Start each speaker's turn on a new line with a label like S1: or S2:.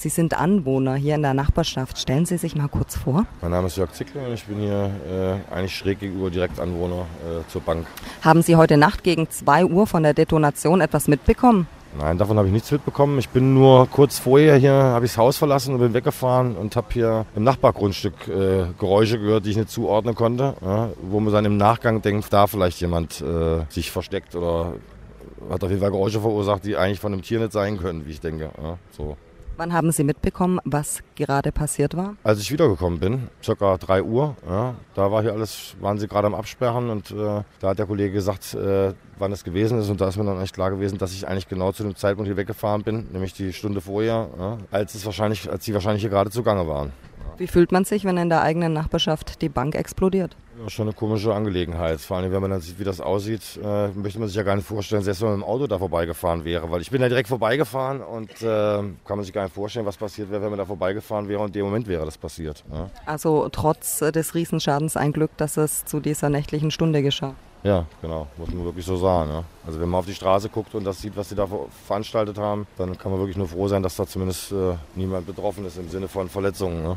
S1: Sie sind Anwohner hier in der Nachbarschaft. Stellen Sie sich mal kurz vor.
S2: Mein Name ist Jörg Zickler und ich bin hier äh, eigentlich schräg gegenüber Direktanwohner äh, zur Bank.
S1: Haben Sie heute Nacht gegen 2 Uhr von der Detonation etwas mitbekommen?
S2: Nein, davon habe ich nichts mitbekommen. Ich bin nur kurz vorher hier, habe ich das Haus verlassen und bin weggefahren und habe hier im Nachbargrundstück äh, Geräusche gehört, die ich nicht zuordnen konnte. Ja, wo man dann im Nachgang denkt, da vielleicht jemand äh, sich versteckt oder hat auf jeden Fall Geräusche verursacht, die eigentlich von einem Tier nicht sein können, wie ich denke. Ja, so.
S1: Wann haben Sie mitbekommen, was gerade passiert war?
S2: Als ich wiedergekommen bin, circa 3 Uhr, ja, da war hier alles, waren sie gerade am Absperren und äh, da hat der Kollege gesagt, äh, wann es gewesen ist und da ist mir dann echt klar gewesen, dass ich eigentlich genau zu dem Zeitpunkt hier weggefahren bin, nämlich die Stunde vorher, ja, als es wahrscheinlich, als sie wahrscheinlich hier gerade zugange waren.
S1: Wie fühlt man sich, wenn in der eigenen Nachbarschaft die Bank explodiert?
S2: Schon eine komische Angelegenheit. Vor allem, wenn man dann sieht, wie das aussieht, äh, möchte man sich ja gar nicht vorstellen, selbst wenn man mit dem Auto da vorbeigefahren wäre. Weil ich bin da direkt vorbeigefahren und äh, kann man sich gar nicht vorstellen, was passiert wäre, wenn man da vorbeigefahren wäre und in dem Moment wäre das passiert. Ja.
S1: Also trotz des Riesenschadens ein Glück, dass es zu dieser nächtlichen Stunde geschah.
S2: Ja, genau, muss man wirklich so sagen. Ja. Also wenn man auf die Straße guckt und das sieht, was sie da veranstaltet haben, dann kann man wirklich nur froh sein, dass da zumindest äh, niemand betroffen ist im Sinne von Verletzungen. Ne?